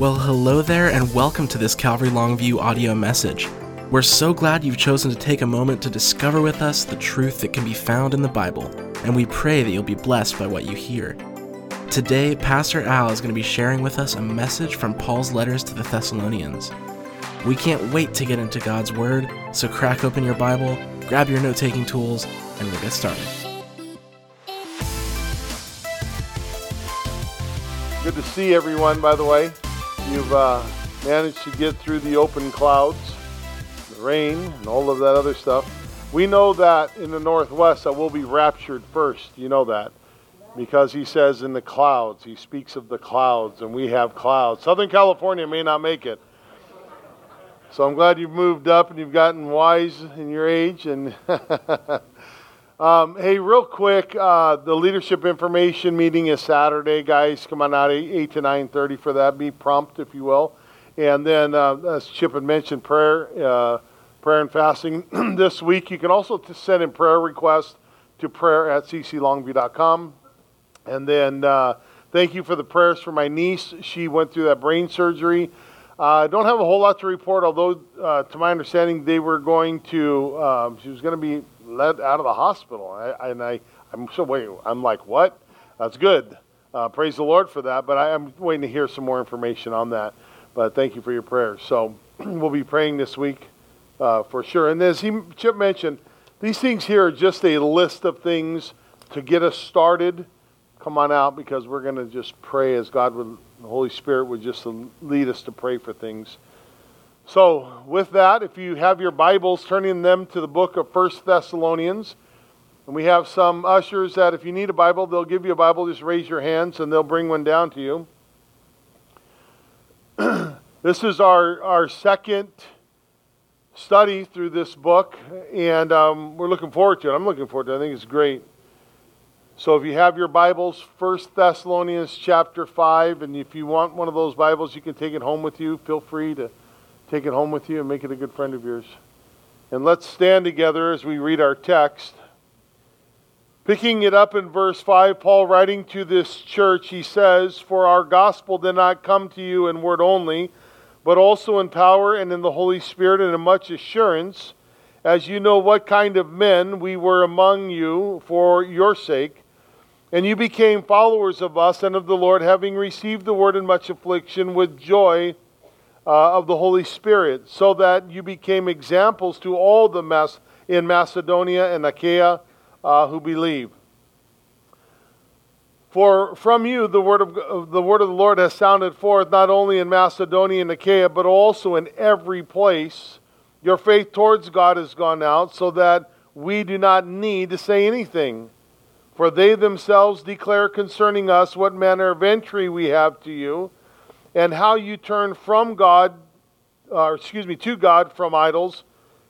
Well, hello there, and welcome to this Calvary Longview audio message. We're so glad you've chosen to take a moment to discover with us the truth that can be found in the Bible, and we pray that you'll be blessed by what you hear. Today, Pastor Al is going to be sharing with us a message from Paul's letters to the Thessalonians. We can't wait to get into God's Word, so crack open your Bible, grab your note taking tools, and we'll get started. Good to see everyone, by the way. You've uh, managed to get through the open clouds, the rain, and all of that other stuff. We know that in the Northwest that we'll be raptured first. You know that. Because he says in the clouds, he speaks of the clouds, and we have clouds. Southern California may not make it. So I'm glad you've moved up and you've gotten wise in your age. And um, hey, real quick, uh, the leadership information meeting is Saturday, guys. Come on out eight, 8 to 9:30 for that. Be prompt, if you will. And then, uh, as Chip had mentioned, prayer, uh, prayer and fasting this week. You can also send in prayer requests to prayer at cclongview.com. And then, uh, thank you for the prayers for my niece. She went through that brain surgery. I uh, don't have a whole lot to report, although, uh, to my understanding, they were going to, um, she was going to be let out of the hospital. I, and I, I'm so wait, I'm like, what? That's good. Uh, praise the Lord for that. But I, am waiting to hear some more information on that. But thank you for your prayers. So we'll be praying this week uh, for sure. And as he, Chip mentioned, these things here are just a list of things to get us started. Come on out because we're going to just pray as God would the Holy Spirit would just lead us to pray for things. So, with that, if you have your Bibles, turning them to the book of First Thessalonians. And we have some ushers that if you need a Bible, they'll give you a Bible. Just raise your hands and they'll bring one down to you. this is our, our second study through this book, and um, we're looking forward to it. I'm looking forward to it. I think it's great. So if you have your Bibles, 1 Thessalonians chapter 5, and if you want one of those Bibles, you can take it home with you. Feel free to take it home with you and make it a good friend of yours. And let's stand together as we read our text. Picking it up in verse 5, Paul writing to this church, he says, For our gospel did not come to you in word only, but also in power and in the Holy Spirit and in much assurance, as you know what kind of men we were among you for your sake and you became followers of us and of the Lord, having received the word in much affliction with joy uh, of the Holy Spirit, so that you became examples to all the Mas- in Macedonia and Achaia uh, who believe. For from you the word of the word of the Lord has sounded forth not only in Macedonia and Achaia, but also in every place. Your faith towards God has gone out, so that we do not need to say anything. For they themselves declare concerning us what manner of entry we have to you, and how you turn from God, uh, excuse me, to God from idols,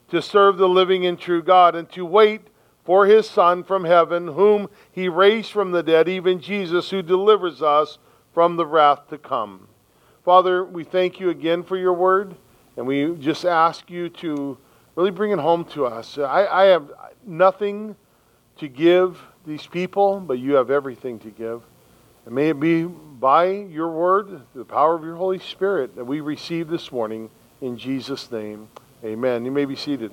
to serve the living and true God, and to wait for his Son from heaven, whom he raised from the dead, even Jesus, who delivers us from the wrath to come. Father, we thank you again for your word, and we just ask you to really bring it home to us. I, I have nothing to give these people, but you have everything to give. And may it be by your word, the power of your Holy Spirit, that we receive this morning in Jesus' name. Amen. You may be seated.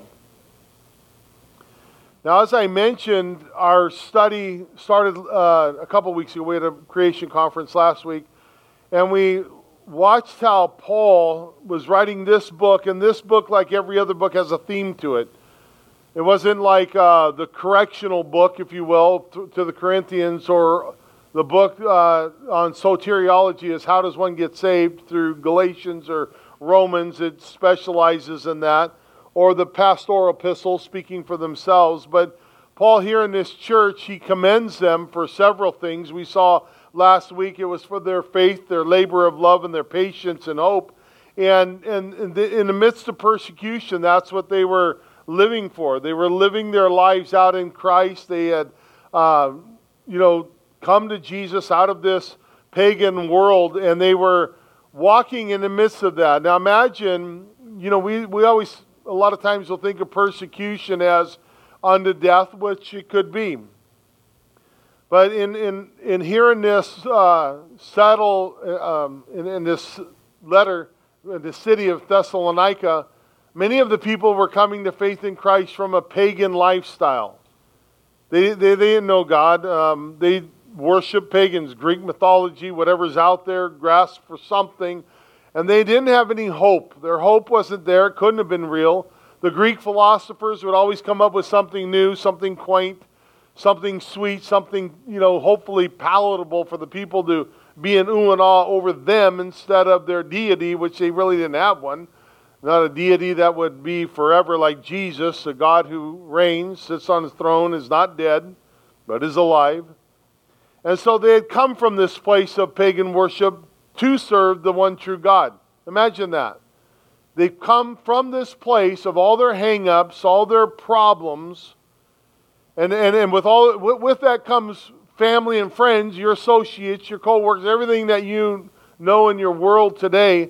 Now, as I mentioned, our study started uh, a couple weeks ago. We had a creation conference last week, and we watched how Paul was writing this book, and this book, like every other book, has a theme to it. It wasn't like uh, the correctional book, if you will, to, to the Corinthians, or the book uh, on soteriology is how does one get saved through Galatians or Romans. It specializes in that. Or the pastoral epistles speaking for themselves. But Paul, here in this church, he commends them for several things. We saw last week it was for their faith, their labor of love, and their patience and hope. And, and in, the, in the midst of persecution, that's what they were living for. They were living their lives out in Christ. They had, uh, you know, come to Jesus out of this pagan world, and they were walking in the midst of that. Now imagine, you know, we, we always, a lot of times, will think of persecution as unto death, which it could be. But in, in, in hearing this uh, settle, um, in, in this letter, the city of Thessalonica, many of the people were coming to faith in Christ from a pagan lifestyle. They, they, they didn't know God. Um, they worship pagans, Greek mythology, whatever's out there, grasp for something. And they didn't have any hope. Their hope wasn't there, it couldn't have been real. The Greek philosophers would always come up with something new, something quaint, something sweet, something, you know, hopefully palatable for the people to be in ooh and awe over them instead of their deity, which they really didn't have one. Not a deity that would be forever like Jesus, a God who reigns, sits on his throne, is not dead, but is alive. And so they had come from this place of pagan worship to serve the one true God. Imagine that. They've come from this place of all their hang ups, all their problems, and, and, and with, all, with that comes family and friends, your associates, your co workers, everything that you know in your world today,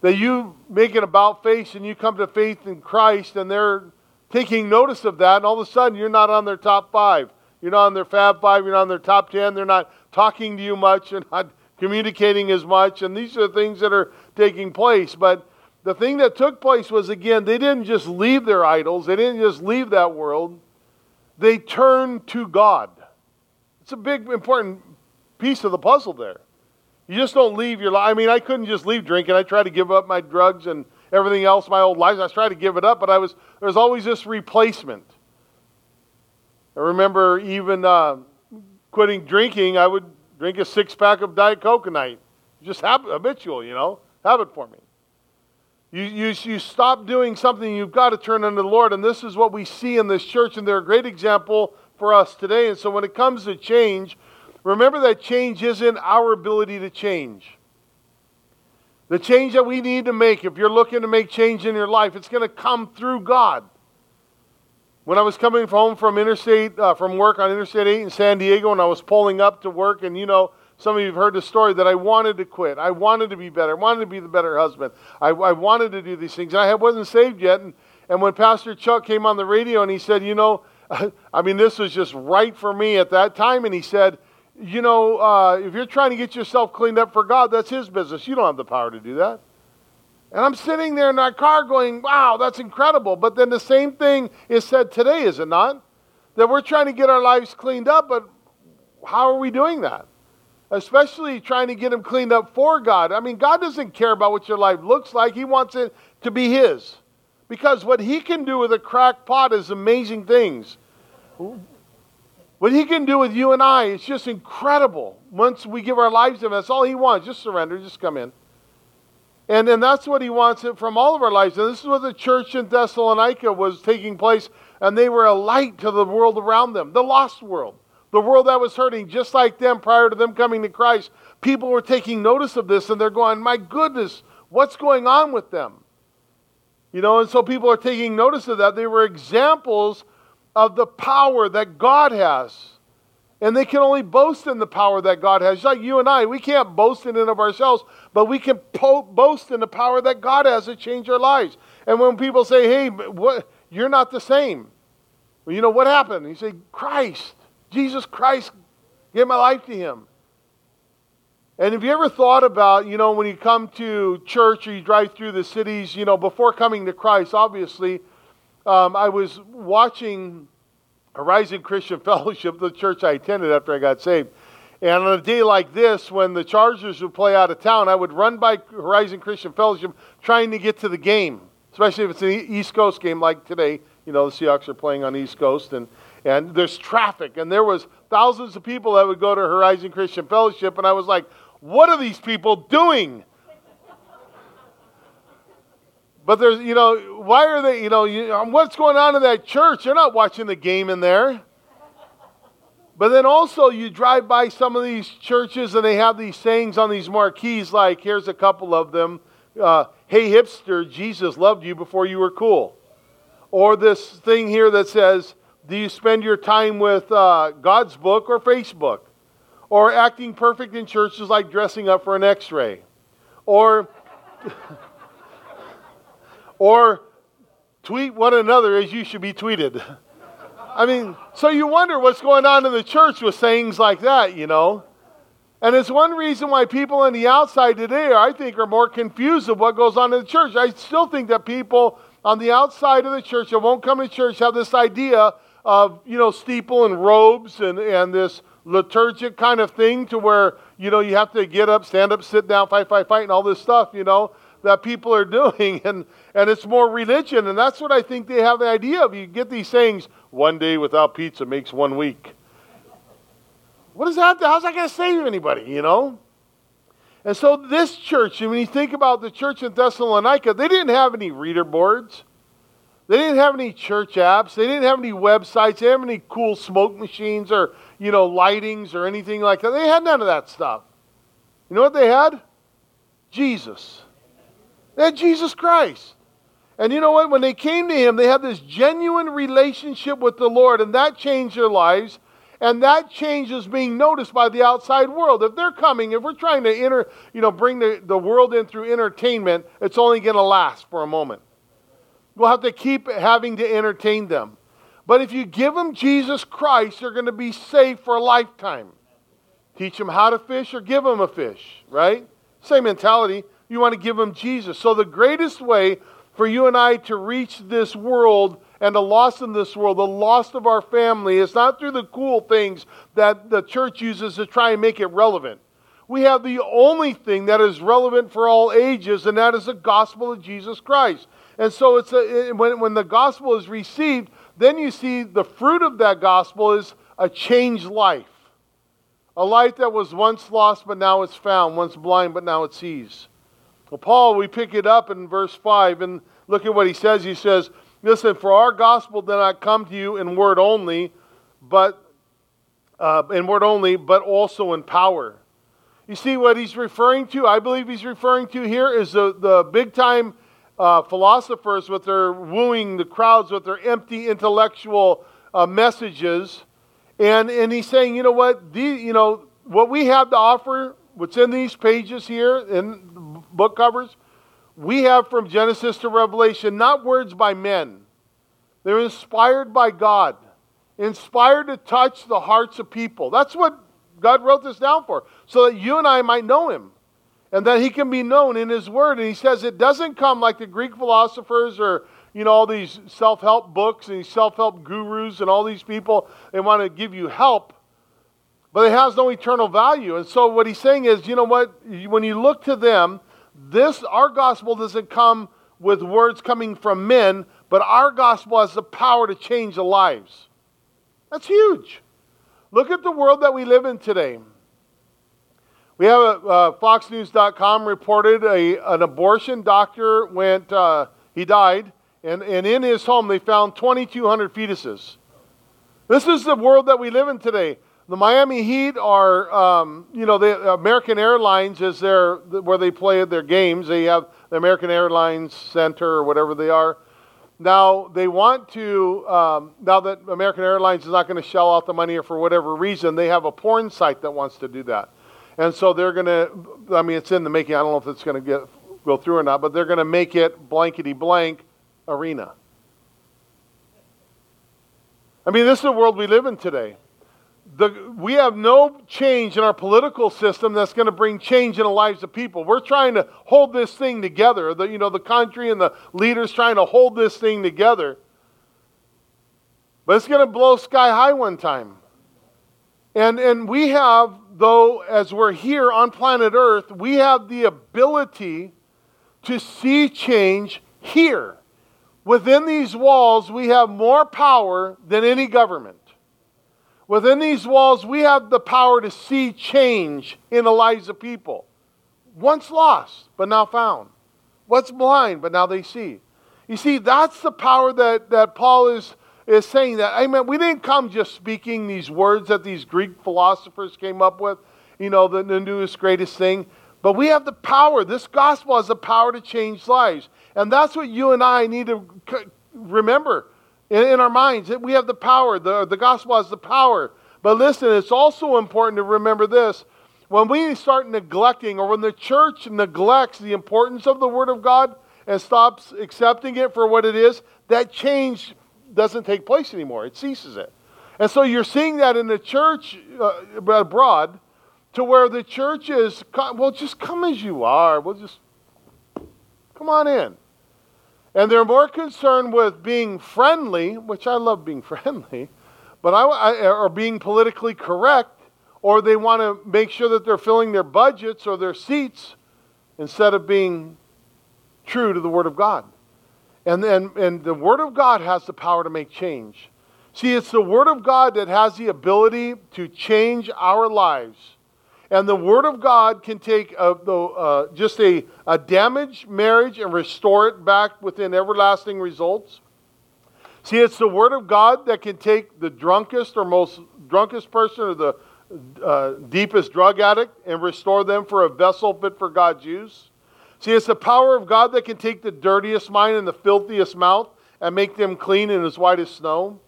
that you make an about face and you come to faith in Christ and they're taking notice of that, and all of a sudden you're not on their top five. You're not on their Fab Five. You're not on their top 10. They're not talking to you much. You're not communicating as much. And these are the things that are taking place. But the thing that took place was, again, they didn't just leave their idols, they didn't just leave that world. They turned to God. It's a big, important piece of the puzzle there. You just don't leave your life. I mean, I couldn't just leave drinking. I tried to give up my drugs and everything else, my old life. I tried to give it up, but I was there was always this replacement. I remember even uh, quitting drinking, I would drink a six pack of Diet Coke a night. Just habit, habitual, you know, habit for me. You, you, you stop doing something, you've got to turn unto the Lord. And this is what we see in this church, and they're a great example for us today. And so when it comes to change, remember that change isn't our ability to change. The change that we need to make, if you're looking to make change in your life, it's going to come through God. When I was coming home from interstate, uh, from work on Interstate 8 in San Diego, and I was pulling up to work, and you know, some of you have heard the story that I wanted to quit. I wanted to be better. I wanted to be the better husband. I, I wanted to do these things. And I wasn't saved yet. And, and when Pastor Chuck came on the radio and he said, You know, I mean, this was just right for me at that time. And he said, You know, uh, if you're trying to get yourself cleaned up for God, that's His business. You don't have the power to do that. And I'm sitting there in that car going, wow, that's incredible. But then the same thing is said today, is it not? That we're trying to get our lives cleaned up, but how are we doing that? Especially trying to get them cleaned up for God. I mean, God doesn't care about what your life looks like, He wants it to be His. Because what He can do with a cracked pot is amazing things. What He can do with you and I is just incredible. Once we give our lives to Him, that's all He wants. Just surrender, just come in. And, and that's what he wants from all of our lives. And this is what the church in Thessalonica was taking place. And they were a light to the world around them, the lost world, the world that was hurting, just like them prior to them coming to Christ. People were taking notice of this and they're going, My goodness, what's going on with them? You know, and so people are taking notice of that. They were examples of the power that God has. And they can only boast in the power that God has. Just like you and I, we can't boast in and of ourselves, but we can po- boast in the power that God has to change our lives. And when people say, hey, what, you're not the same. Well, you know what happened? You say, Christ, Jesus Christ, gave my life to him. And have you ever thought about, you know, when you come to church or you drive through the cities, you know, before coming to Christ, obviously, um, I was watching Horizon Christian Fellowship, the church I attended after I got saved. And on a day like this, when the Chargers would play out of town, I would run by Horizon Christian Fellowship trying to get to the game, especially if it's an East Coast game like today. You know, the Seahawks are playing on East Coast, and, and there's traffic. And there was thousands of people that would go to Horizon Christian Fellowship, and I was like, what are these people doing? But there's, you know, why are they, you know, you, um, what's going on in that church? They're not watching the game in there. But then also, you drive by some of these churches and they have these sayings on these marquees, like, here's a couple of them uh, Hey, hipster, Jesus loved you before you were cool. Or this thing here that says, Do you spend your time with uh, God's book or Facebook? Or acting perfect in church is like dressing up for an x ray. Or. Or tweet one another as you should be tweeted. I mean, so you wonder what's going on in the church with sayings like that, you know. And it's one reason why people on the outside today, I think, are more confused of what goes on in the church. I still think that people on the outside of the church that won't come to church have this idea of, you know, steeple and robes and, and this liturgic kind of thing to where, you know, you have to get up, stand up, sit down, fight, fight, fight, and all this stuff, you know, that people are doing. And, and it's more religion. And that's what I think they have the idea of. You get these sayings, one day without pizza makes one week. What is that? How's that going to save anybody, you know? And so this church, and when you think about the church in Thessalonica, they didn't have any reader boards. They didn't have any church apps. They didn't have any websites. They didn't have any cool smoke machines or, you know, lightings or anything like that. They had none of that stuff. You know what they had? Jesus. They had Jesus Christ. And you know what? When they came to him, they had this genuine relationship with the Lord, and that changed their lives. And that change is being noticed by the outside world. If they're coming, if we're trying to enter, you know, bring the, the world in through entertainment, it's only going to last for a moment. We'll have to keep having to entertain them. But if you give them Jesus Christ, they're going to be safe for a lifetime. Teach them how to fish or give them a fish, right? Same mentality. You want to give them Jesus. So the greatest way for you and I to reach this world and the lost in this world, the lost of our family, is not through the cool things that the church uses to try and make it relevant. We have the only thing that is relevant for all ages, and that is the gospel of Jesus Christ. And so it's a, when, when the gospel is received, then you see the fruit of that gospel is a changed life. A life that was once lost, but now it's found, once blind, but now it sees. Well, Paul, we pick it up in verse 5, and look at what he says. He says, Listen, for our gospel did not come to you in word only, but uh, in word only, but also in power. You see what he's referring to? I believe he's referring to here is the, the big time uh, philosophers with their wooing the crowds with their empty intellectual uh, messages. And, and he's saying, you know what? The, you know, what we have to offer, what's in these pages here, in book covers, we have from Genesis to Revelation not words by men, they're inspired by God, inspired to touch the hearts of people. That's what God wrote this down for, so that you and I might know Him and that He can be known in His Word. And He says it doesn't come like the Greek philosophers or you know, all these self help books and self help gurus and all these people, they want to give you help, but it has no eternal value. And so, what he's saying is, you know what? When you look to them, this, our gospel doesn't come with words coming from men, but our gospel has the power to change the lives. That's huge. Look at the world that we live in today. We have a, uh, FoxNews.com reported a, an abortion doctor went, uh, he died, and, and in his home they found 2,200 fetuses. This is the world that we live in today. The Miami Heat are, um, you know, the American Airlines is their where they play their games. They have the American Airlines Center or whatever they are. Now they want to. Um, now that American Airlines is not going to shell out the money or for whatever reason, they have a porn site that wants to do that, and so they're going to. I mean, it's in the making. I don't know if it's going to get go through or not, but they're going to make it blankety blank arena. I mean, this is the world we live in today the, we have no change in our political system that's going to bring change in the lives of people. We're trying to hold this thing together. The, you know, the country and the leaders trying to hold this thing together. But it's going to blow sky high one time. And, and we have, though, as we're here on planet Earth, we have the ability to see change here. Within these walls, we have more power than any government. Within these walls, we have the power to see change in the lives of people. Once lost, but now found. Once blind, but now they see. You see, that's the power that, that Paul is, is saying that, amen, we didn't come just speaking these words that these Greek philosophers came up with, you know, the, the newest, greatest thing. But we have the power. This gospel has the power to change lives. And that's what you and I need to remember in, in our minds. We have the power. The, the gospel has the power. But listen, it's also important to remember this. When we start neglecting, or when the church neglects the importance of the Word of God and stops accepting it for what it is, that change doesn't take place anymore. It ceases it. And so you're seeing that in the church uh, abroad, to where the church is, well, just come as you are. We'll just come on in. And they're more concerned with being friendly, which I love being friendly, but I, I or being politically correct, or they want to make sure that they're filling their budgets or their seats instead of being true to the Word of God. And, and, and the Word of God has the power to make change. See, it's the Word of God that has the ability to change our lives. And the Word of God can take a, the, uh, just a, a damaged marriage and restore it back within everlasting results. See, it's the Word of God that can take the drunkest or most drunkest person or the uh, deepest drug addict and restore them for a vessel fit for God's use. See, it's the power of God that can take the dirtiest mind and the filthiest mouth and make them clean and as white as snow.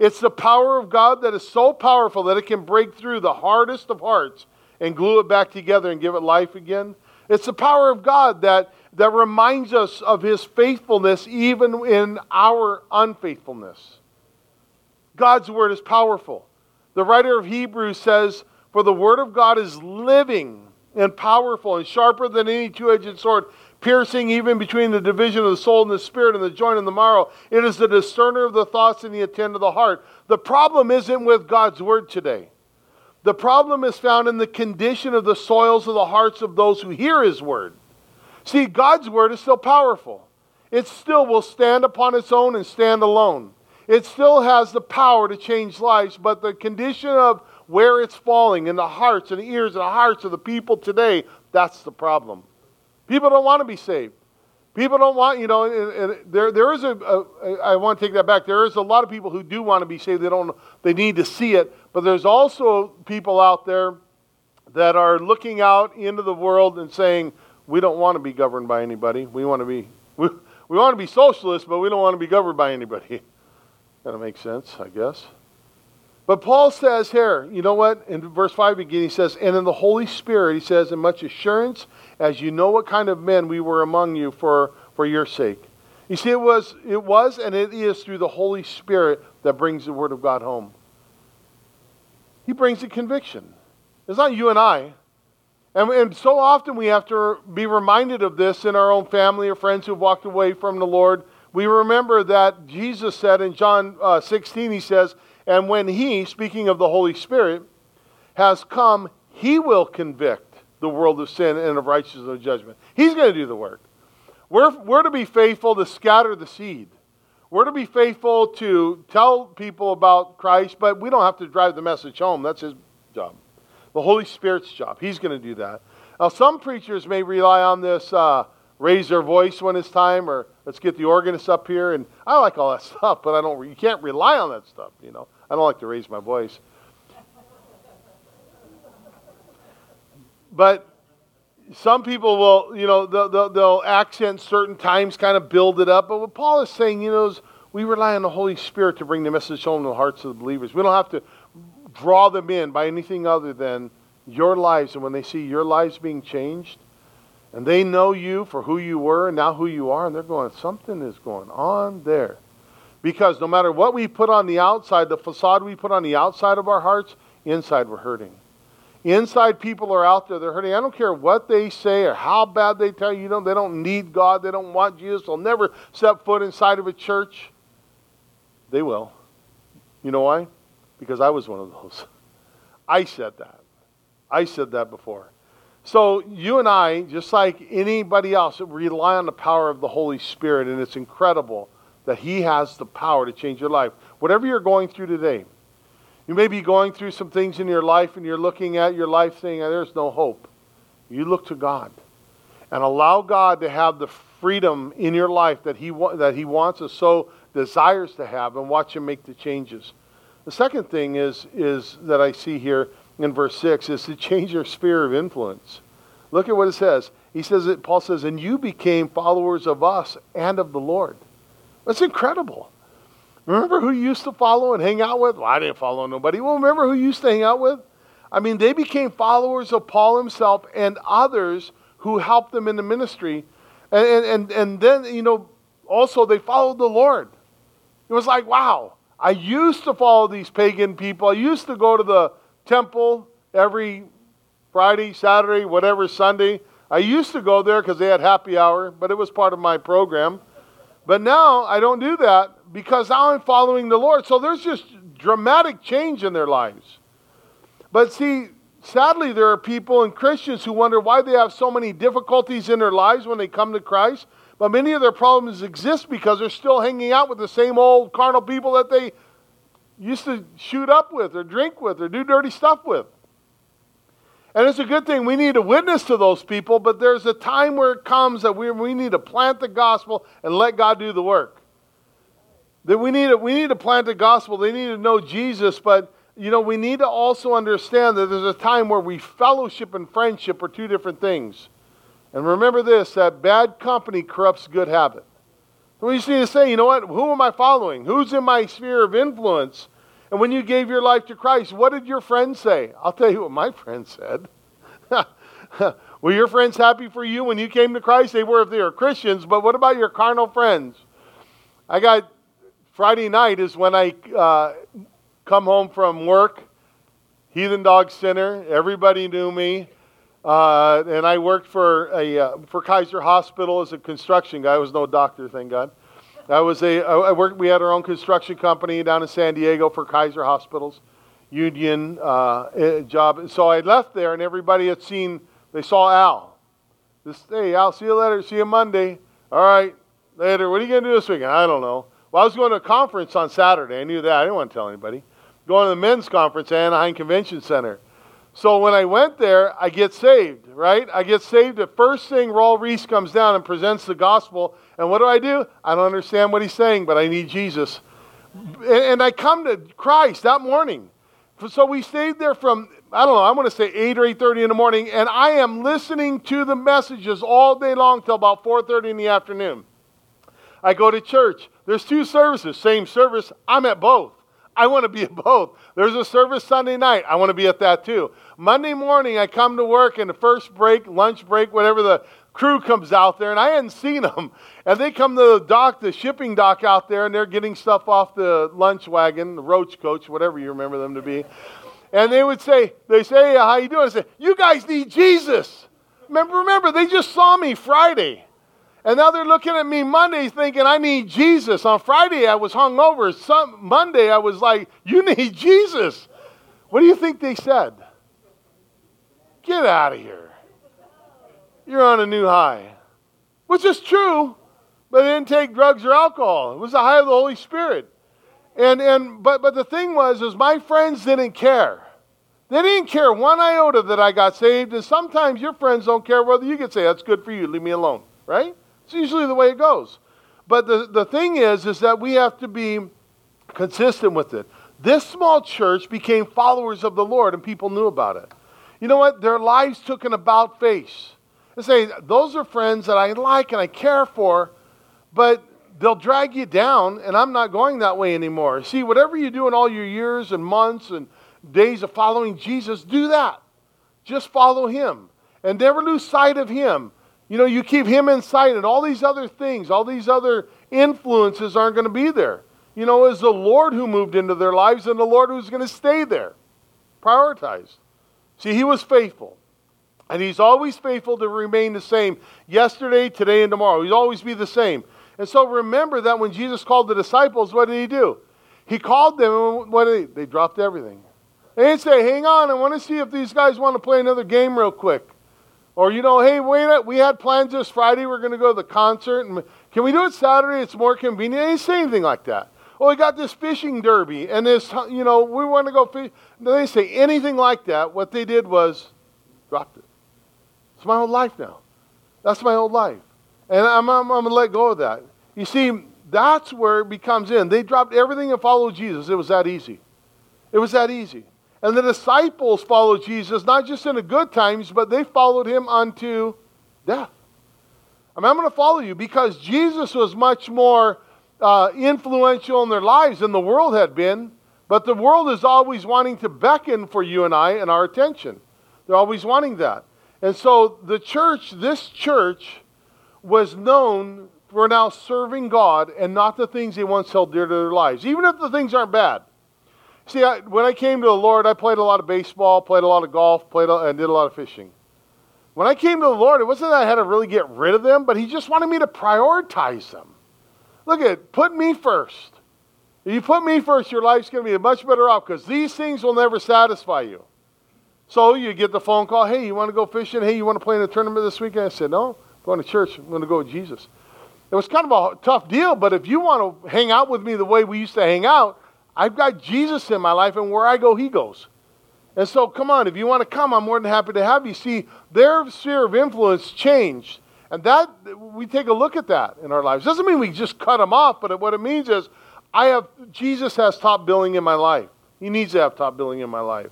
It's the power of God that is so powerful that it can break through the hardest of hearts and glue it back together and give it life again. It's the power of God that, that reminds us of His faithfulness even in our unfaithfulness. God's Word is powerful. The writer of Hebrews says, For the Word of God is living and powerful and sharper than any two edged sword piercing even between the division of the soul and the spirit and the joint and the marrow. It is the discerner of the thoughts and the intent of the heart. The problem isn't with God's word today. The problem is found in the condition of the soils of the hearts of those who hear his word. See, God's word is still powerful. It still will stand upon its own and stand alone. It still has the power to change lives, but the condition of where it's falling in the hearts and the ears and the hearts of the people today, that's the problem. People don't want to be saved. People don't want, you know, and, and there, there is a, a, I want to take that back. There is a lot of people who do want to be saved. They don't, they need to see it. But there's also people out there that are looking out into the world and saying, we don't want to be governed by anybody. We want to be, we, we want to be socialists, but we don't want to be governed by anybody. That makes sense, I guess. But Paul says here, you know what? In verse 5 beginning, he says, And in the Holy Spirit, he says, In much assurance, as you know what kind of men we were among you for, for your sake. You see, it was, it was and it is through the Holy Spirit that brings the Word of God home. He brings a conviction. It's not you and I. And, and so often we have to be reminded of this in our own family or friends who have walked away from the Lord. We remember that Jesus said in John uh, 16, he says, and when He, speaking of the Holy Spirit, has come, He will convict the world of sin and of righteousness and judgment. He's going to do the work. We're, we're to be faithful to scatter the seed. We're to be faithful to tell people about Christ, but we don't have to drive the message home. That's His job. The Holy Spirit's job. He's going to do that. Now, some preachers may rely on this. Uh, raise their voice when it's time, or let's get the organist up here. And I like all that stuff, but I don't. You can't rely on that stuff, you know. I don't like to raise my voice. But some people will, you know, they'll, they'll, accent certain times, kind of build it up. But what Paul is saying, you know, is we rely on the Holy Spirit to bring the message home to the hearts of the believers. We don't have to draw them in by anything other than your lives. And when they see your lives being changed, and they know you for who you were and now who you are, and they're going, something is going on there. Because no matter what we put on the outside, the facade we put on the outside of our hearts, inside we're hurting. Inside people are out there, they're hurting. I don't care what they say or how bad they tell you, you know, they don't need God, they don't want Jesus, they'll never set foot inside of a church. They will. You know why? Because I was one of those. I said that. I said that before. So you and I, just like anybody else, rely on the power of the Holy Spirit, and it's incredible that He has the power to change your life. Whatever you're going through today, you may be going through some things in your life and you're looking at your life saying, there's no hope. You look to God and allow God to have the freedom in your life that He, that he wants us so desires to have and watch Him make the changes. The second thing is, is that I see here in verse 6 is to change your sphere of influence. Look at what it says. He says that Paul says, and you became followers of us and of the Lord. That's incredible. Remember who you used to follow and hang out with? Well, I didn't follow nobody. Well, remember who you used to hang out with? I mean, they became followers of Paul himself and others who helped them in the ministry. And, and, and, then, you know, also they followed the Lord. It was like, wow, I used to follow these pagan people. I used to go to the temple every Friday, Saturday, whatever, Sunday. I used to go there because they had happy hour, but it was part of my program. But now I don't do that because now I'm following the Lord. So there's just dramatic change in their lives. But see, sadly, there are people and Christians who wonder why they have so many difficulties in their lives when they come to Christ. But many of their problems exist because they're still hanging out with the same old carnal people that they used to shoot up with or drink with or do dirty stuff with. And it's a good thing we need to witness to those people, but there's a time where it comes that we, we need to plant the gospel and let God do the work. That we need, to, we need to plant the gospel. They need to know Jesus, but you know, we need to also understand that there's a time where we fellowship and friendship are two different things. And remember this that bad company corrupts good habit. So we just need to say, you know what? Who am I following? Who's in my sphere of influence? And when you gave your life to Christ, what did your friends say? I'll tell you what my friends said. were your friends happy for you when you came to Christ? They were if they were Christians, but what about your carnal friends? I got Friday night is when I uh, come home from work, Heathen Dog Center. Everybody knew me. Uh, and I worked for, a, uh, for Kaiser Hospital as a construction guy. I was no doctor, thank God. I was a, I worked, we had our own construction company down in San Diego for Kaiser Hospitals, union uh, eh, job. So I left there, and everybody had seen, they saw Al. This, hey, Al, see you later. See you Monday. All right, later. What are you going to do this weekend? I don't know. Well, I was going to a conference on Saturday. I knew that. I didn't want to tell anybody. Going to the men's conference at Anaheim Convention Center. So when I went there, I get saved, right? I get saved. The first thing, Raul Ries comes down and presents the gospel. And what do I do? I don't understand what he's saying, but I need Jesus. And I come to Christ that morning. So we stayed there from, I don't know, I'm going to say 8 or 8.30 in the morning, and I am listening to the messages all day long till about 4.30 in the afternoon. I go to church. There's two services, same service. I'm at both. I want to be at both. There's a service Sunday night. I want to be at that too. Monday morning, I come to work, and the first break, lunch break, whatever, the crew comes out there, and I hadn't seen them. And they come to the dock, the shipping dock out there, and they're getting stuff off the lunch wagon, the roach coach, whatever you remember them to be. And they would say, they say, how you doing? I say, you guys need Jesus. Remember, remember, they just saw me Friday. And now they're looking at me Monday thinking I need Jesus. On Friday I was hungover. Some Monday I was like, You need Jesus. What do you think they said? Get out of here. You're on a new high. Which is true, but they didn't take drugs or alcohol. It was the high of the Holy Spirit. And and but but the thing was is my friends didn't care. They didn't care one iota that I got saved, and sometimes your friends don't care whether you get saved. That's good for you. Leave me alone, right? It's usually the way it goes. But the, the thing is, is that we have to be consistent with it. This small church became followers of the Lord, and people knew about it. You know what? Their lives took an about face. They say, those are friends that I like and I care for, but they'll drag you down, and I'm not going that way anymore. See, whatever you do in all your years and months and days of following Jesus, do that. Just follow him and never lose sight of him. You know, you keep him in sight, and all these other things, all these other influences aren't going to be there. You know, it's the Lord who moved into their lives and the Lord who's going to stay there. Prioritize. See, he was faithful. And he's always faithful to remain the same yesterday, today, and tomorrow. He'll always be the same. And so remember that when Jesus called the disciples, what did he do? He called them, and what did they? They dropped everything. They didn't say, hang on, I want to see if these guys want to play another game real quick. Or, you know, hey, wait, a, minute. we had plans this Friday. We're going to go to the concert. And can we do it Saturday? It's more convenient. They didn't say anything like that. Oh, we got this fishing derby and this, you know, we want to go fish. They didn't say anything like that. What they did was dropped it. It's my whole life now. That's my whole life. And I'm, I'm, I'm going to let go of that. You see, that's where it becomes in. They dropped everything and followed Jesus. It was that easy. It was that easy. And the disciples followed Jesus, not just in the good times, but they followed him unto death. I mean, I'm going to follow you because Jesus was much more uh, influential in their lives than the world had been. But the world is always wanting to beckon for you and I and our attention. They're always wanting that. And so the church, this church, was known for now serving God and not the things they once held dear to their lives, even if the things aren't bad. See, I, when I came to the Lord, I played a lot of baseball, played a lot of golf, played a, and did a lot of fishing. When I came to the Lord, it wasn't that I had to really get rid of them, but He just wanted me to prioritize them. Look at put me first. If you put me first, your life's going to be much better off because these things will never satisfy you. So you get the phone call, hey, you want to go fishing? Hey, you want to play in a tournament this weekend? I said, no, I'm going to church. I'm going to go with Jesus. It was kind of a tough deal, but if you want to hang out with me the way we used to hang out, I've got Jesus in my life, and where I go, he goes. And so, come on, if you want to come, I'm more than happy to have you. See, their sphere of influence changed. And that, we take a look at that in our lives. Doesn't mean we just cut them off, but what it means is, I have, Jesus has top billing in my life. He needs to have top billing in my life.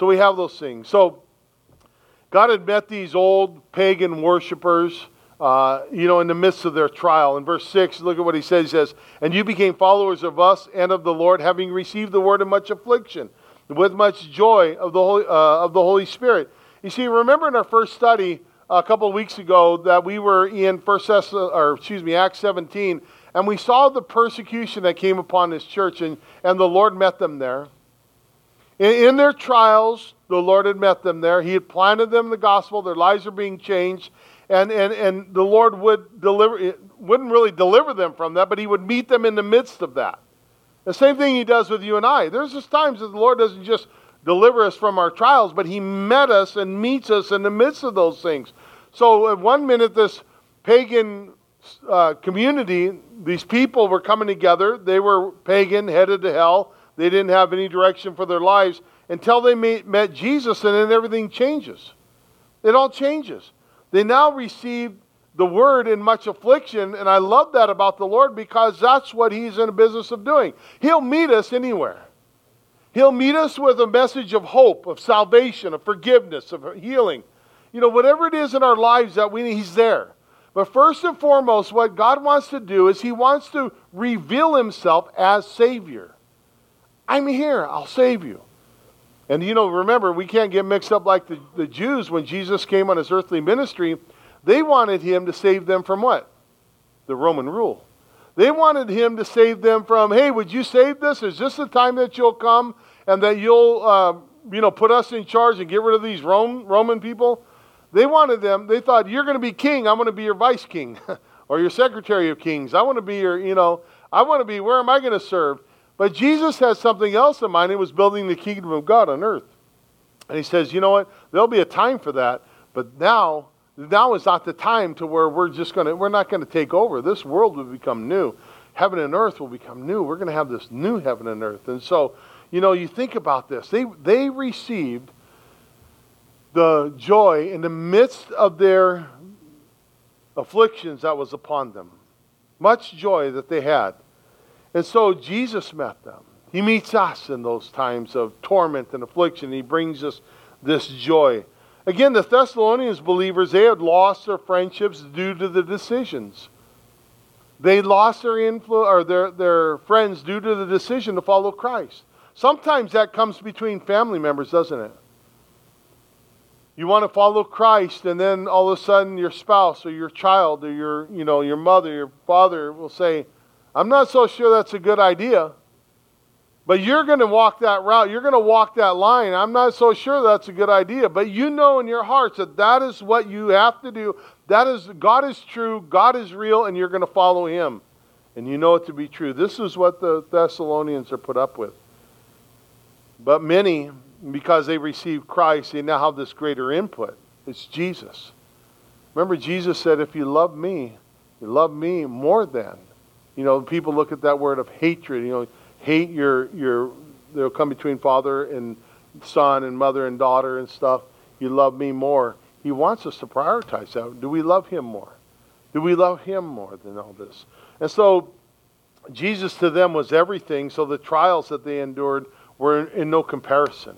So we have those things. So, God had met these old pagan worshippers, uh, you know, in the midst of their trial. In verse 6, look at what he says. He says, And you became followers of us and of the Lord, having received the word in much affliction with much joy of the Holy, uh, of the Holy Spirit. You see, remember in our first study a couple of weeks ago that we were in First Thess- or excuse me, Acts 17, and we saw the persecution that came upon this church, and, and the Lord met them there. In, their trials, the Lord had met them there. He had planted them the gospel. Their lives are being changed, and and and the Lord would deliver wouldn't really deliver them from that, but He would meet them in the midst of that. The same thing he does with you and I. There's just times that the Lord doesn't just deliver us from our trials, but he met us and meets us in the midst of those things. So, at one minute, this pagan uh, community, these people were coming together. They were pagan, headed to hell. They didn't have any direction for their lives until they met Jesus, and then everything changes. It all changes. They now received the word in much affliction. And I love that about the Lord because that's what He's in the business of doing. He'll meet us anywhere. He'll meet us with a message of hope, of salvation, of forgiveness, of healing. You know, whatever it is in our lives that we need, He's there. But first and foremost, what God wants to do is He wants to reveal Himself as Savior. I'm here, I'll save you. And you know, remember, we can't get mixed up like the, the Jews when Jesus came on His earthly ministry. They wanted him to save them from what? The Roman rule. They wanted him to save them from, hey, would you save this? Is this the time that you'll come and that you'll, uh, you know, put us in charge and get rid of these Rome, Roman people? They wanted them, they thought, you're going to be king. I'm going to be your vice king or your secretary of kings. I want to be your, you know, I want to be, where am I going to serve? But Jesus has something else in mind. He was building the kingdom of God on earth. And he says, you know what? There'll be a time for that. But now now is not the time to where we're just going to, we're not going to take over. This world will become new. Heaven and earth will become new. We're going to have this new heaven and earth. And so, you know, you think about this. They, they received the joy in the midst of their afflictions that was upon them. Much joy that they had. And so Jesus met them. He meets us in those times of torment and affliction. He brings us this joy. Again, the Thessalonians believers, they had lost their friendships due to the decisions. They lost their influence or their, their friends due to the decision to follow Christ. Sometimes that comes between family members, doesn't it? You want to follow Christ, and then all of a sudden your spouse or your child or your, you know, your mother, your father will say, I'm not so sure that's a good idea. But you're going to walk that route. You're going to walk that line. I'm not so sure that's a good idea. But you know in your hearts that that is what you have to do. That is, God is true, God is real, and you're going to follow Him. And you know it to be true. This is what the Thessalonians are put up with. But many, because they received Christ, they now have this greater input. It's Jesus. Remember, Jesus said, If you love me, you love me more than. You know, people look at that word of hatred. You know, hate your your they'll come between father and son and mother and daughter and stuff. You love me more. He wants us to prioritize that. Do we love him more? Do we love him more than all this? And so Jesus to them was everything, so the trials that they endured were in, no comparison.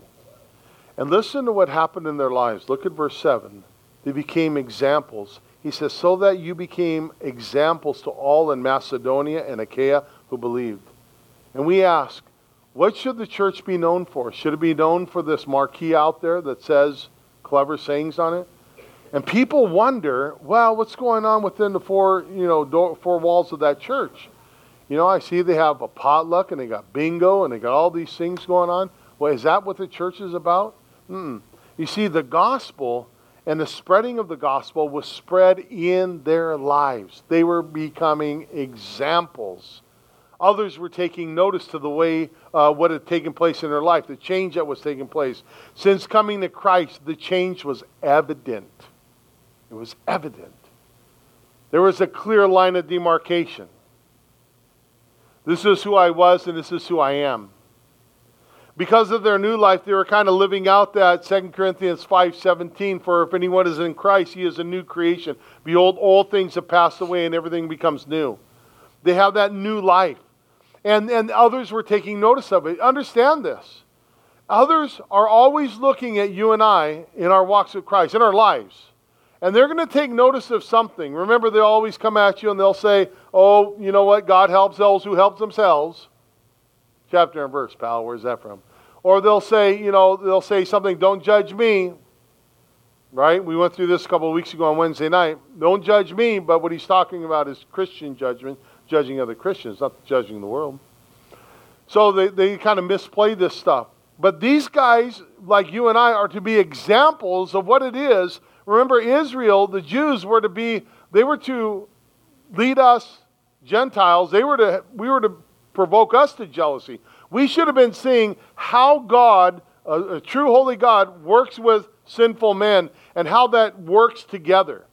And listen to what happened in their lives. Look at verse 7. They became examples. He says, So that you became examples to all in Macedonia and Achaia who believed. And we ask, what should the church be known for? Should it be known for this marquee out there that says clever sayings on it? And people wonder, well, what's going on within the four, you know, door, four walls of that church? You know, I see they have a potluck and they got bingo and they got all these things going on. Well, is that what the church is about? Mm. You see, the gospel and the spreading of the gospel was spread in their lives. They were becoming examples. Others were taking notice to the way uh, what had taken place in their life, the change that was taking place. Since coming to Christ, the change was evident. It was evident. There was a clear line of demarcation. This is who I was, and this is who I am because of their new life, they were kind of living out that 2 Corinthians 5:17 for if anyone is in Christ, he is a new creation. Behold, all things have passed away and everything becomes new. They have that new life. And, and others were taking notice of it. Understand this. Others are always looking at you and I in our walks with Christ, in our lives. And they're going to take notice of something. Remember, they always come at you and they'll say, Oh, you know what? God helps those who help themselves chapter and verse, pal. Where's that from? Or they'll say, you know, they'll say something, don't judge me. Right? We went through this a couple of weeks ago on Wednesday night. Don't judge me, but what he's talking about is Christian judgment, judging other Christians, not judging the world. So they, they kind of misplay this stuff. But these guys, like you and I, are to be examples of what it is. Remember, Israel, the Jews were to be, they were to lead us, Gentiles, they were to, we were to provoke us to jealousy. We should have been seeing how God, a, a true holy God, works with sinful men and how that works together.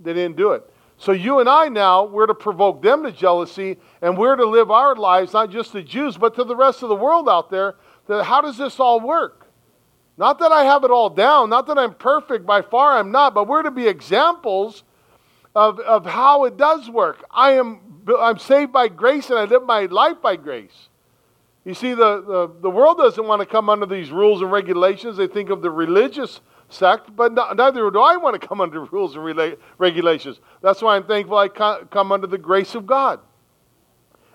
They didn't do it. So you and I now, we're to provoke them to jealousy and we're to live our lives, not just the Jews, but to the rest of the world out there. That how does this all work? Not that I have it all down, not that I'm perfect, by far I'm not, but we're to be examples of, of how it does work. I am I'm saved by grace and I live my life by grace. You see, the, the, the world doesn't want to come under these rules and regulations. They think of the religious sect, but no, neither do I want to come under rules and rela- regulations. That's why I'm thankful I come under the grace of God.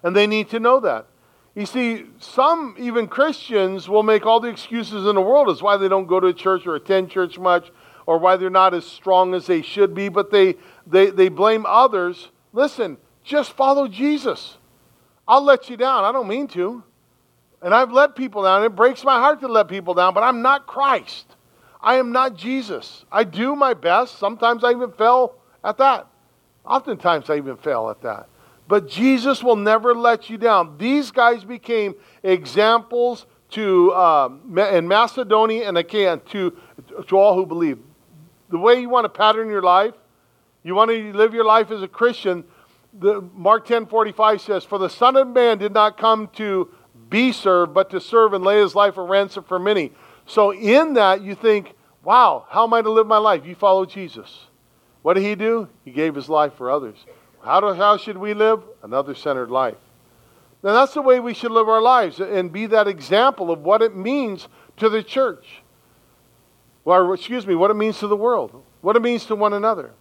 And they need to know that. You see, some, even Christians, will make all the excuses in the world as why they don't go to church or attend church much or why they're not as strong as they should be, but they, they, they blame others. Listen, just follow Jesus. I'll let you down. I don't mean to. And I've let people down. It breaks my heart to let people down, but I'm not Christ. I am not Jesus. I do my best. Sometimes I even fail at that. Oftentimes I even fail at that. But Jesus will never let you down. These guys became examples to um, in Macedonia and Achaia to, to all who believe. The way you want to pattern your life, you want to live your life as a Christian, the, Mark 10 45 says, For the Son of Man did not come to be served, but to serve and lay his life a ransom for many. So, in that, you think, wow, how am I to live my life? You follow Jesus. What did he do? He gave his life for others. How, do, how should we live? Another centered life. Now, that's the way we should live our lives and be that example of what it means to the church. Or, excuse me, what it means to the world, what it means to one another.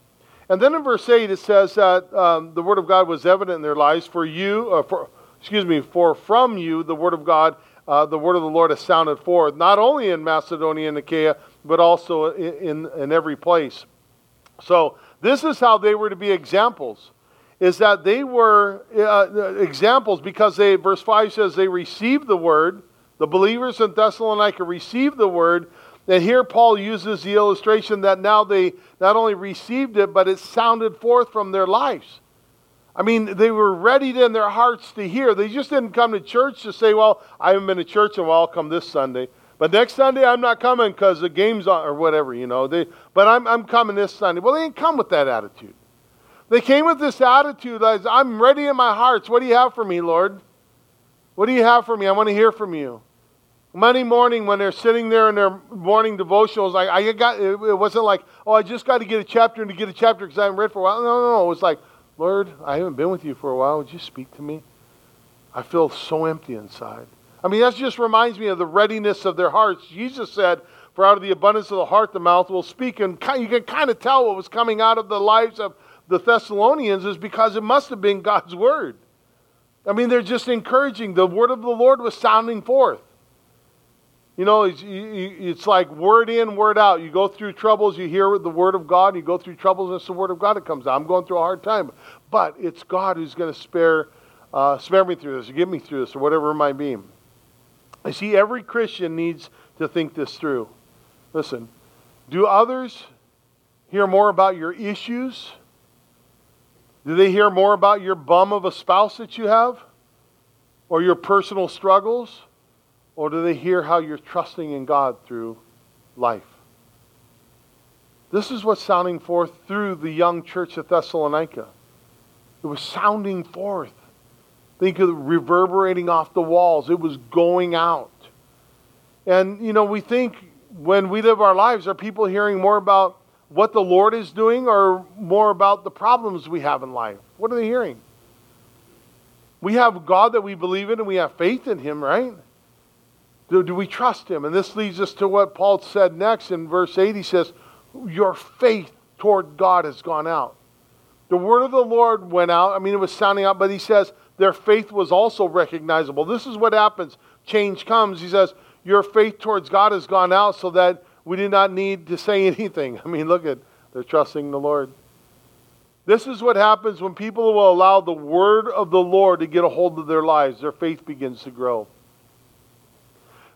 And then in verse 8 it says that um, the word of God was evident in their lives. For you, uh, for, excuse me, for from you the word of God, uh, the word of the Lord has sounded forth, not only in Macedonia and Achaia, but also in, in, in every place. So this is how they were to be examples. Is that they were uh, examples because they, verse 5 says, they received the word. The believers in Thessalonica received the word and here Paul uses the illustration that now they not only received it, but it sounded forth from their lives. I mean, they were readied in their hearts to hear. They just didn't come to church to say, well, I haven't been to church and well, I'll come this Sunday. But next Sunday, I'm not coming because the game's on, or whatever, you know. They, but I'm, I'm coming this Sunday. Well, they didn't come with that attitude. They came with this attitude as, I'm ready in my hearts. What do you have for me, Lord? What do you have for me? I want to hear from you. Monday morning when they're sitting there in their morning devotionals, like I got it wasn't like, oh, I just got to get a chapter and to get a chapter because I haven't read for a while. No, no, no. It was like, Lord, I haven't been with you for a while. Would you speak to me? I feel so empty inside. I mean, that just reminds me of the readiness of their hearts. Jesus said, For out of the abundance of the heart, the mouth will speak. And you can kind of tell what was coming out of the lives of the Thessalonians is because it must have been God's word. I mean, they're just encouraging. The word of the Lord was sounding forth. You know, it's, it's, like word in, word out. You go through troubles, you hear the word of God, you go through troubles, and it's the word of God that comes out. I'm going through a hard time. But it's God who's going to spare uh, spare me through this, or get me through this, or whatever it might be. I see every Christian needs to think this through. Listen, do others hear more about your issues? Do they hear more about your bum of a spouse that you have? Or your personal struggles? Or do they hear how you're trusting in God through life? This is what's sounding forth through the young church at Thessalonica. It was sounding forth. Think of it reverberating off the walls. It was going out. And, you know, we think when we live our lives, are people hearing more about what the Lord is doing or more about the problems we have in life? What are they hearing? We have God that we believe in and we have faith in Him, right? Do, we trust Him? And this leads us to what Paul said next in verse 8. He says, Your faith toward God has gone out. The word of the Lord went out. I mean, it was sounding out, but he says their faith was also recognizable. This is what happens. Change comes. He says, Your faith towards God has gone out so that we did not need to say anything. I mean, look at, they're trusting the Lord. This is what happens when people will allow the word of the Lord to get a hold of their lives. Their faith begins to grow.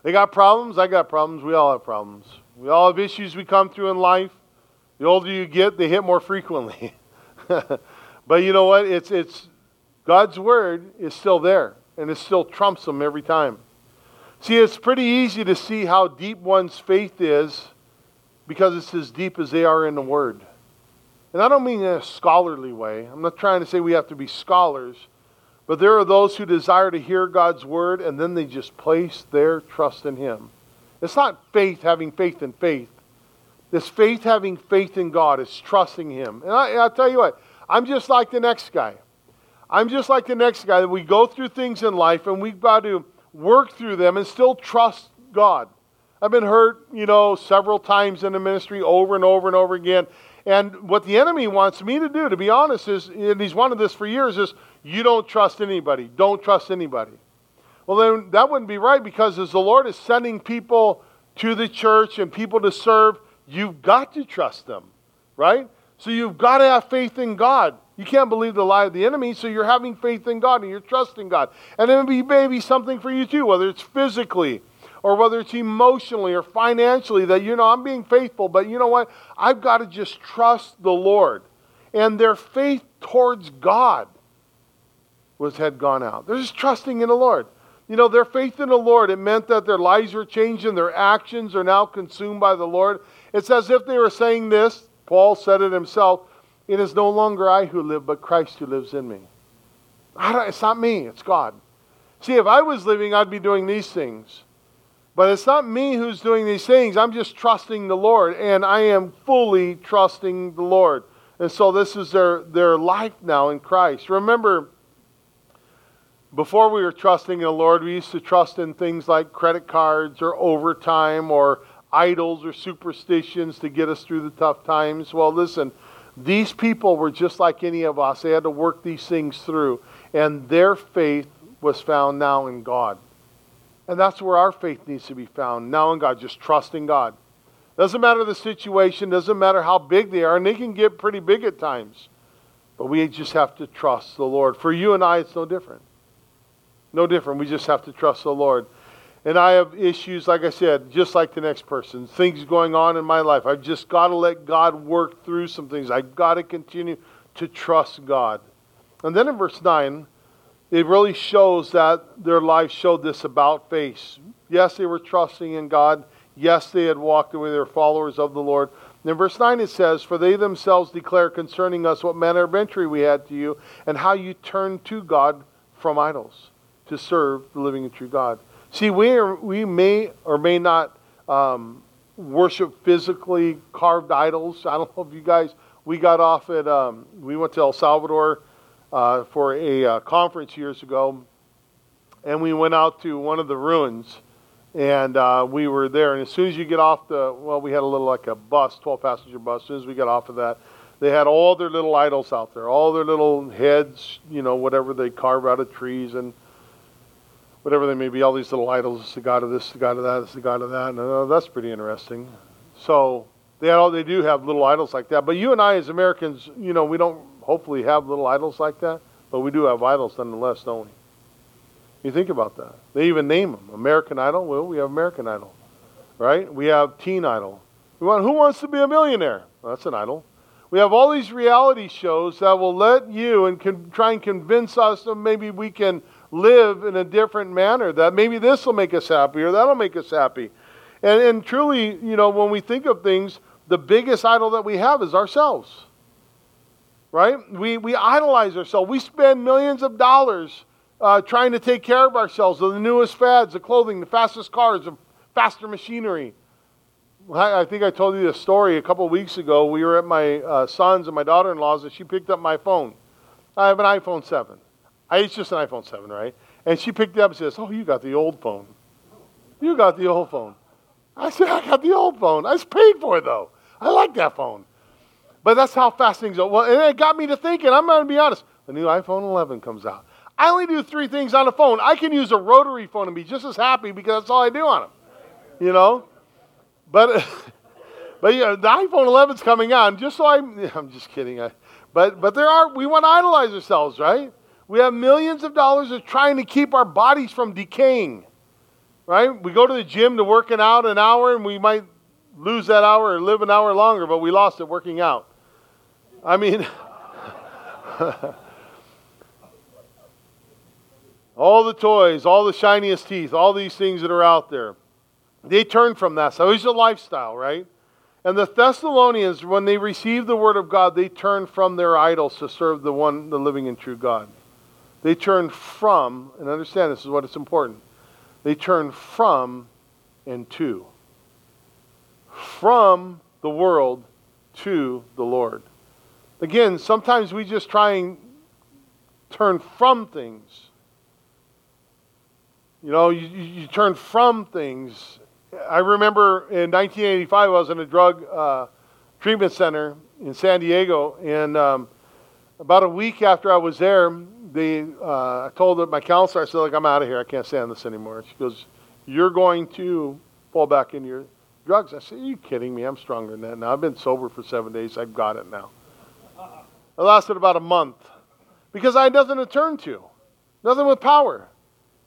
They got problems. I got problems. We all have problems. We all have issues we come through in life. The older you get, they hit more frequently. but you know what? It's, it's God's word is still there, and it still trumps them every time. See, it's pretty easy to see how deep one's faith is because it's as deep as they are in the Word. And I don't mean in a scholarly way. I'm not trying to say we have to be scholars. But there are those who desire to hear God's Word and then they just place their trust in Him. It's not faith having faith in faith. It's faith having faith in God. It's trusting Him. And I, I'll tell you what, I'm just like the next guy. I'm just like the next guy that we go through things in life and we've got to work through them and still trust God. I've been hurt, you know, several times in the ministry over and over and over again. And what the enemy wants me to do, to be honest, is, and he's wanted this for years, is you don't trust anybody. Don't trust anybody. Well, then that wouldn't be right because as the Lord is sending people to the church and people to serve, you've got to trust them, right? So you've got to have faith in God. You can't believe the lie of the enemy, so you're having faith in God and you're trusting God. And it may be something for you too, whether it's physically or whether it's emotionally or financially, that, you know, I'm being faithful, but you know what? I've got to just trust the Lord. And their faith towards God was had gone out. They're just trusting in the Lord. You know, their faith in the Lord, it meant that their lives were changed and their actions are now consumed by the Lord. It's as if they were saying this. Paul said it himself it is no longer I who live, but Christ who lives in me. It's not me, it's God. See, if I was living, I'd be doing these things. But it's not me who's doing these things. I'm just trusting the Lord, and I am fully trusting the Lord. And so this is their, their life now in Christ. Remember, before we were trusting in the Lord, we used to trust in things like credit cards or overtime or idols or superstitions to get us through the tough times. Well, listen, these people were just like any of us. They had to work these things through. And their faith was found now in God. And that's where our faith needs to be found now in God, just trusting God. Doesn't matter the situation, doesn't matter how big they are, and they can get pretty big at times. But we just have to trust the Lord. For you and I, it's no different. No different. We just have to trust the Lord and I have issues, like I said, just like the next person. Things going on in my life. I've just got to let God work through some things. I've got to continue to trust God. And then in verse 9, it really shows that their life showed this about face. Yes, they were trusting in God. Yes, they had walked away. They were followers of the Lord. And in verse 9 it says, For they themselves declare concerning us what manner of entry we had to you, and how you turned to God from idols to serve the living and true God. See, we, are, we may or may not um, worship physically carved idols. I don't know if you guys, we got off at, um, we went to El Salvador uh, for a uh, conference years ago, and we went out to one of the ruins, and uh, we were there. And as soon as you get off the, well, we had a little like a bus, 12 passenger bus. As soon as we got off of that, they had all their little idols out there, all their little heads, you know, whatever they carve out of trees and whatever they may be, all these little idols, it's the god of this, the god of that, it's the god of that. And uh, that's pretty interesting. So they, all, they do have little idols like that. But you and I, as Americans, you know, we don't hopefully have little idols like that. but we do have idols nonetheless, don't we? You think about that. They even name them American Idol. Well, we have American Idol, right? We have Teen Idol. We want Who Wants to Be a Millionaire? Well, that's an idol. We have all these reality shows that will let you and can try and convince us that maybe we can live in a different manner, that maybe this will make us happy or that'll make us happy. And, and truly, you know, when we think of things, the biggest idol that we have is ourselves. Right? We, we idolize ourselves. We spend millions of dollars uh, trying to take care of ourselves, the newest fads, the clothing, the fastest cars, the faster machinery. I, I think I told you this story a couple of weeks ago. We were at my uh, son's and my daughter in law's, and she picked up my phone. I have an iPhone 7. I, it's just an iPhone 7, right? And she picked it up and says, Oh, you got the old phone. You got the old phone. I said, I got the old phone. I was paid for it, though. I like that phone. But that's how fast things go. Well, and it got me to thinking, I'm going to be honest. The new iPhone 11 comes out. I only do three things on the phone. I can use a rotary phone and be just as happy because that's all I do on them. You know? But, but yeah, the iPhone 11's coming on. Just so I'm, I'm just kidding. I, but, but there are, we want to idolize ourselves, right? We have millions of dollars of trying to keep our bodies from decaying, right? We go to the gym to working out an hour and we might lose that hour or live an hour longer, but we lost it working out. I mean, all the toys, all the shiniest teeth, all these things that are out there, they turn from that. So it's a lifestyle, right? And the Thessalonians, when they received the word of God, they turned from their idols to serve the one, the living and true God. They turned from, and understand this is what it's important. They turned from and to. From the world to the Lord. Again, sometimes we just try and turn from things. You know, you, you turn from things. I remember in 1985, I was in a drug uh, treatment center in San Diego, and um, about a week after I was there, they, uh, I told my counselor, I said, like, I'm out of here. I can't stand this anymore. She goes, you're going to fall back into your drugs. I said, are you kidding me? I'm stronger than that now. I've been sober for seven days. I've got it now. It lasted about a month because I had nothing to turn to, nothing with power.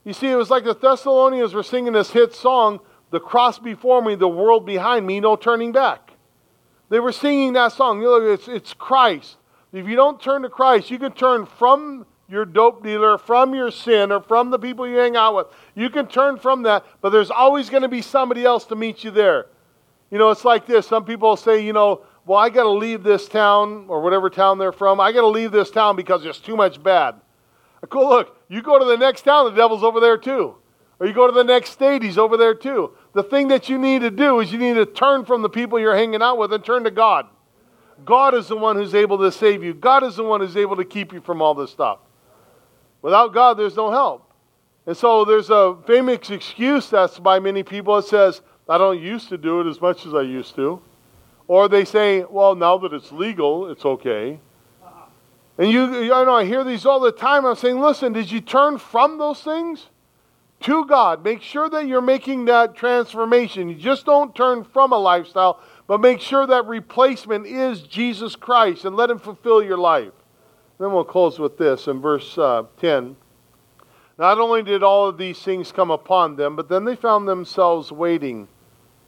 You see, it was like the Thessalonians were singing this hit song, The Cross Before Me, the World Behind Me, No Turning Back. They were singing that song. You know, it's, it's Christ. If you don't turn to Christ, you can turn from your dope dealer, from your sin, or from the people you hang out with. You can turn from that, but there's always going to be somebody else to meet you there. You know, it's like this. Some people say, you know, well, I got to leave this town or whatever town they're from. I got to leave this town because there's too much bad. Cool, look, you go to the next town, the devil's over there too. Or you go to the next state, he's over there too. The thing that you need to do is you need to turn from the people you're hanging out with and turn to God. God is the one who's able to save you. God is the one who's able to keep you from all this stuff. Without God, there's no help. And so there's a famous excuse that's by many people. It says, I don't used to do it as much as I used to. Or they say, well, now that it's legal, it's okay. And you, I know I hear these all the time. I'm saying, listen, did you turn from those things to God? Make sure that you're making that transformation. You just don't turn from a lifestyle, but make sure that replacement is Jesus Christ and let Him fulfill your life. Then we'll close with this in verse uh, 10. Not only did all of these things come upon them, but then they found themselves waiting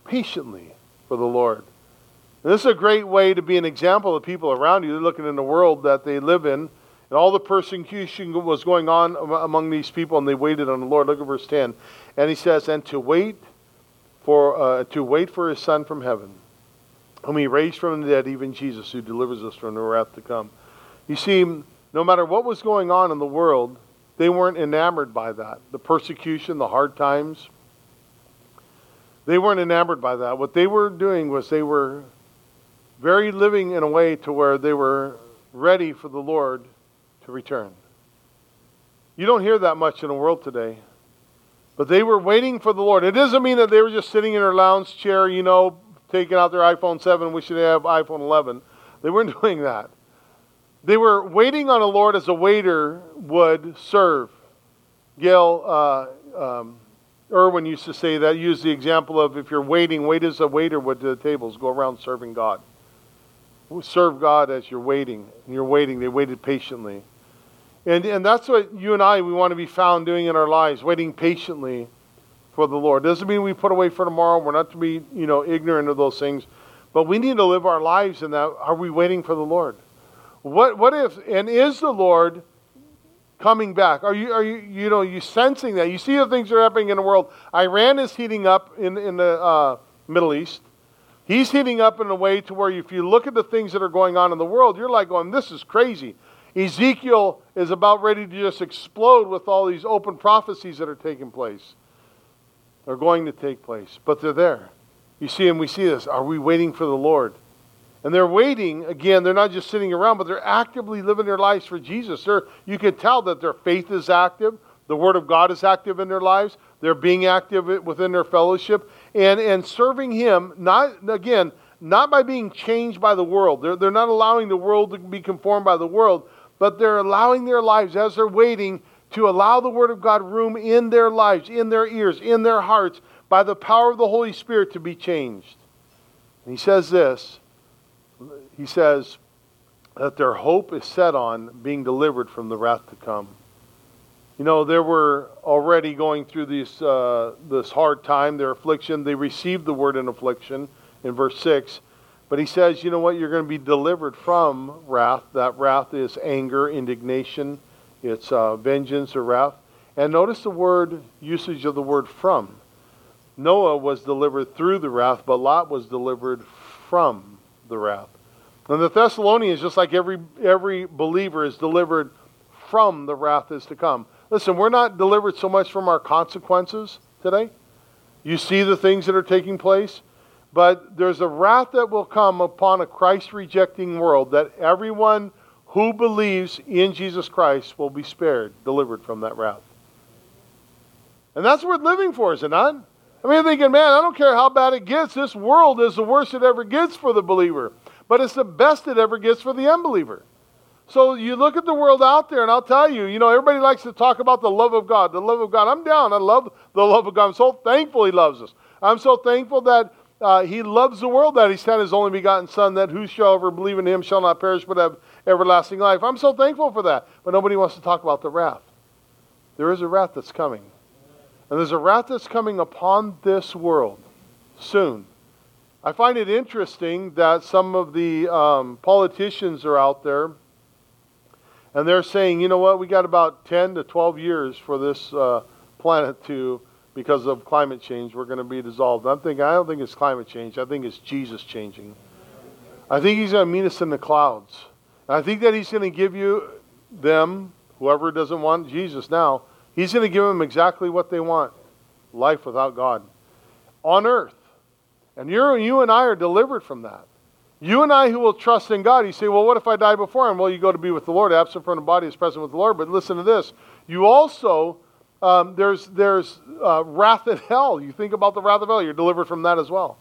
patiently for the Lord. And this is a great way to be an example of people around you. They're looking in the world that they live in, and all the persecution was going on among these people, and they waited on the Lord. Look at verse 10. And he says, And to wait for, uh, to wait for his Son from heaven, whom he raised from the dead, even Jesus, who delivers us from the wrath to come. You see, no matter what was going on in the world, they weren't enamored by that. The persecution, the hard times. They weren't enamored by that. What they were doing was they were very living in a way to where they were ready for the Lord to return. You don't hear that much in the world today. But they were waiting for the Lord. It doesn't mean that they were just sitting in their lounge chair, you know, taking out their iPhone 7, wishing they have iPhone 11. They weren't doing that. They were waiting on the Lord as a waiter would serve. Gayle uh, um, Erwin used to say that, use the example of if you're waiting, wait as a waiter would to the tables, go around serving God. Serve God as you're waiting. And you're waiting. They waited patiently. And, and that's what you and I, we want to be found doing in our lives, waiting patiently for the Lord. Doesn't mean we put away for tomorrow. We're not to be, you know, ignorant of those things. But we need to live our lives in that. Are we waiting for the Lord? What, what if, and is the Lord coming back? Are you, are you, you know, you sensing that? You see the things that are happening in the world. Iran is heating up in, in the uh, Middle East. He's heating up in a way to where if you look at the things that are going on in the world, you're like going, this is crazy. Ezekiel is about ready to just explode with all these open prophecies that are taking place. They're going to take place, but they're there. You see, and we see this. Are we waiting for the Lord? And they're waiting, again, they're not just sitting around, but they're actively living their lives for Jesus. They're, you can tell that their faith is active, the Word of God is active in their lives, they're being active within their fellowship, and, and serving Him, not, again, not by being changed by the world. They're, they're not allowing the world to be conformed by the world, but they're allowing their lives as they're waiting to allow the Word of God room in their lives, in their ears, in their hearts, by the power of the Holy Spirit to be changed. And he says this He says that their hope is set on being delivered from the wrath to come. You know, they were already going through this, uh, this hard time, their affliction. They received the word in affliction in verse 6. But he says, you know what? You're going to be delivered from wrath. That wrath is anger, indignation, it's uh, vengeance or wrath. And notice the word usage of the word from. Noah was delivered through the wrath, but Lot was delivered from the wrath. And the Thessalonians, just like every every believer, is delivered from the wrath is to come. Listen, we're not delivered so much from our consequences today. You see the things that are taking place, but there's a wrath that will come upon a Christ rejecting world that everyone who believes in Jesus Christ will be spared, delivered from that wrath. And that's worth living for, is it not? I mean, thinking, man, I don't care how bad it gets. This world is the worst it ever gets for the believer, but it's the best it ever gets for the unbeliever. So you look at the world out there, and I'll tell you, you know, everybody likes to talk about the love of God. The love of God. I'm down. I love the love of God. I'm so thankful He loves us. I'm so thankful that uh, He loves the world that He sent His only begotten Son, that whosoever believe in Him shall not perish but have everlasting life. I'm so thankful for that. But nobody wants to talk about the wrath. There is a wrath that's coming. And there's a wrath that's coming upon this world soon. I find it interesting that some of the um, politicians are out there and they're saying, you know what, we got about 10 to 12 years for this uh, planet to, because of climate change, we're going to be dissolved. I'm thinking, I don't think it's climate change. I think it's Jesus changing. I think he's going to meet us in the clouds. I think that he's going to give you them, whoever doesn't want Jesus now, he's going to give them exactly what they want life without God on earth. And you you and I are delivered from that. You and I who will trust in God, you say, well, what if I die before him? Well, you go to be with the Lord. Absent from the body is present with the Lord. But listen to this. You also, um, there's, there's uh, wrath in hell. You think about the wrath of hell, you're delivered from that as well.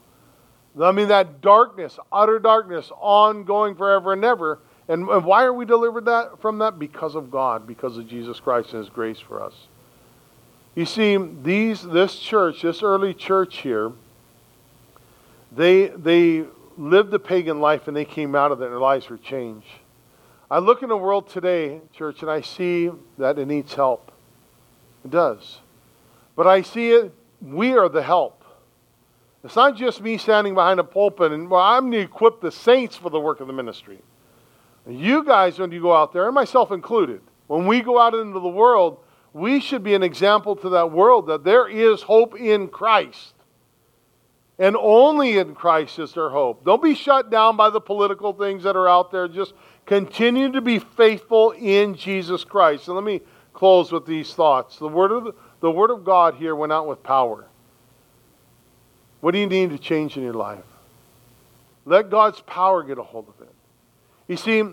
I mean, that darkness, utter darkness, ongoing forever and ever. And, and why are we delivered that, from that? Because of God, because of Jesus Christ and His grace for us. You see, these, this church, this early church here, they, they lived a pagan life and they came out of it and their lives were changed. I look in the world today, church, and I see that it needs help. It does. But I see it, we are the help. It's not just me standing behind a pulpit and, well, I'm to equip the saints for the work of the ministry. You guys, when you go out there, and myself included, when we go out into the world, we should be an example to that world that there is hope in Christ. And only in Christ is there hope. Don't be shut down by the political things that are out there. Just continue to be faithful in Jesus Christ. And let me close with these thoughts. The word of, the, the word of God here went out with power. What do you need to change in your life? Let God's power get a hold of it. You see,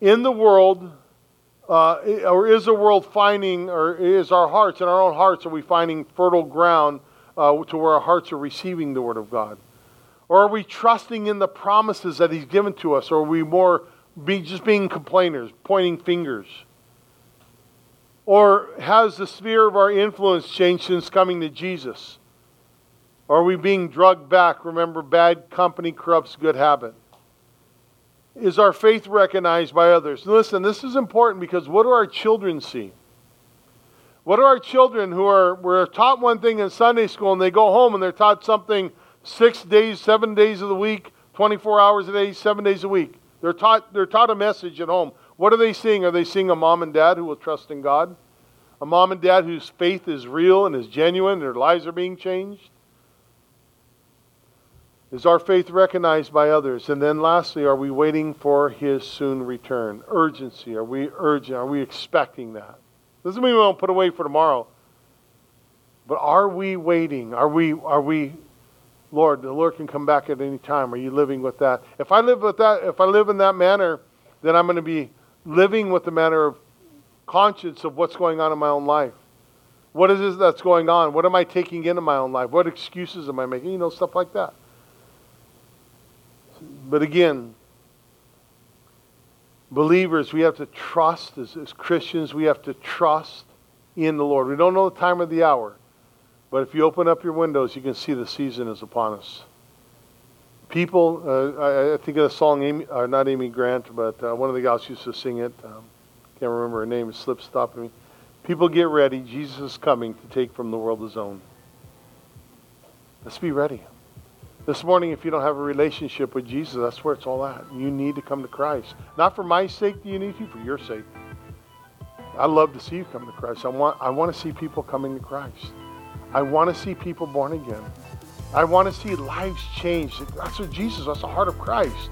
in the world, uh, or is the world finding, or is our hearts, in our own hearts, are we finding fertile ground uh, to where our hearts are receiving the Word of God? Or are we trusting in the promises that He's given to us? Or are we more be, just being complainers, pointing fingers? Or has the sphere of our influence changed since coming to Jesus? Or are we being drugged back? Remember, bad company corrupts good habit. Is our faith recognized by others? Listen, this is important because what do our children see? What do our children who are were taught one thing in Sunday school and they go home and they're taught something six days, seven days of the week, 24 hours a day, seven days a week? They're taught, they're taught a message at home. What are they seeing? Are they seeing a mom and dad who will trust in God? A mom and dad whose faith is real and is genuine, and their lives are being changed? Is our faith recognized by others? And then lastly, are we waiting for his soon return? Urgency. Are we urgent? Are we expecting that? Doesn't mean we won't put away for tomorrow. But are we waiting? Are we are we Lord, the Lord can come back at any time. Are you living with that? If I live with that, if I live in that manner, then I'm going to be living with the manner of conscience of what's going on in my own life. What is it that's going on? What am I taking into my own life? What excuses am I making? You know, stuff like that. But again, believers, we have to trust, as, as Christians, we have to trust in the Lord. We don't know the time of the hour, but if you open up your windows, you can see the season is upon us. People, uh, I, I, think of the song, Amy, uh, not Amy Grant, but uh, one of the gals used to sing it. Um, can't remember her name, it slipped stopping me. People get ready. Jesus is coming to take from the world his own. Let's be ready. This morning, if you don't have a relationship with Jesus, that's where it's all at. You need to come to Christ. Not for my sake do you need to, for your sake. I love to see you come to Christ. I want, I want to see people coming to Christ. I want to see people born again. I want to see lives changed. That's what Jesus, that's the heart of Christ.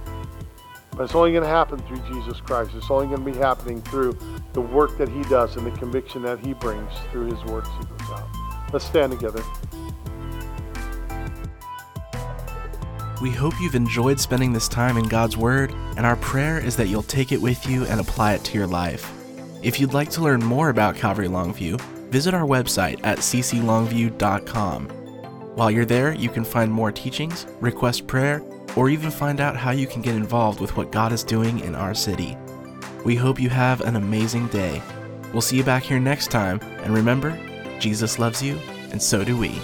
But it's only going to happen through Jesus Christ. It's only going to be happening through the work that he does and the conviction that he brings through his works he goes out. Let's stand together. We hope you've enjoyed spending this time in God's Word, and our prayer is that you'll take it with you and apply it to your life. If you'd like to learn more about Calvary Longview, visit our website at cclongview.com. While you're there, you can find more teachings, request prayer, or even find out how you can get involved with what God is doing in our city. We hope you have an amazing day. We'll see you back here next time, and remember, Jesus loves you, and so do we.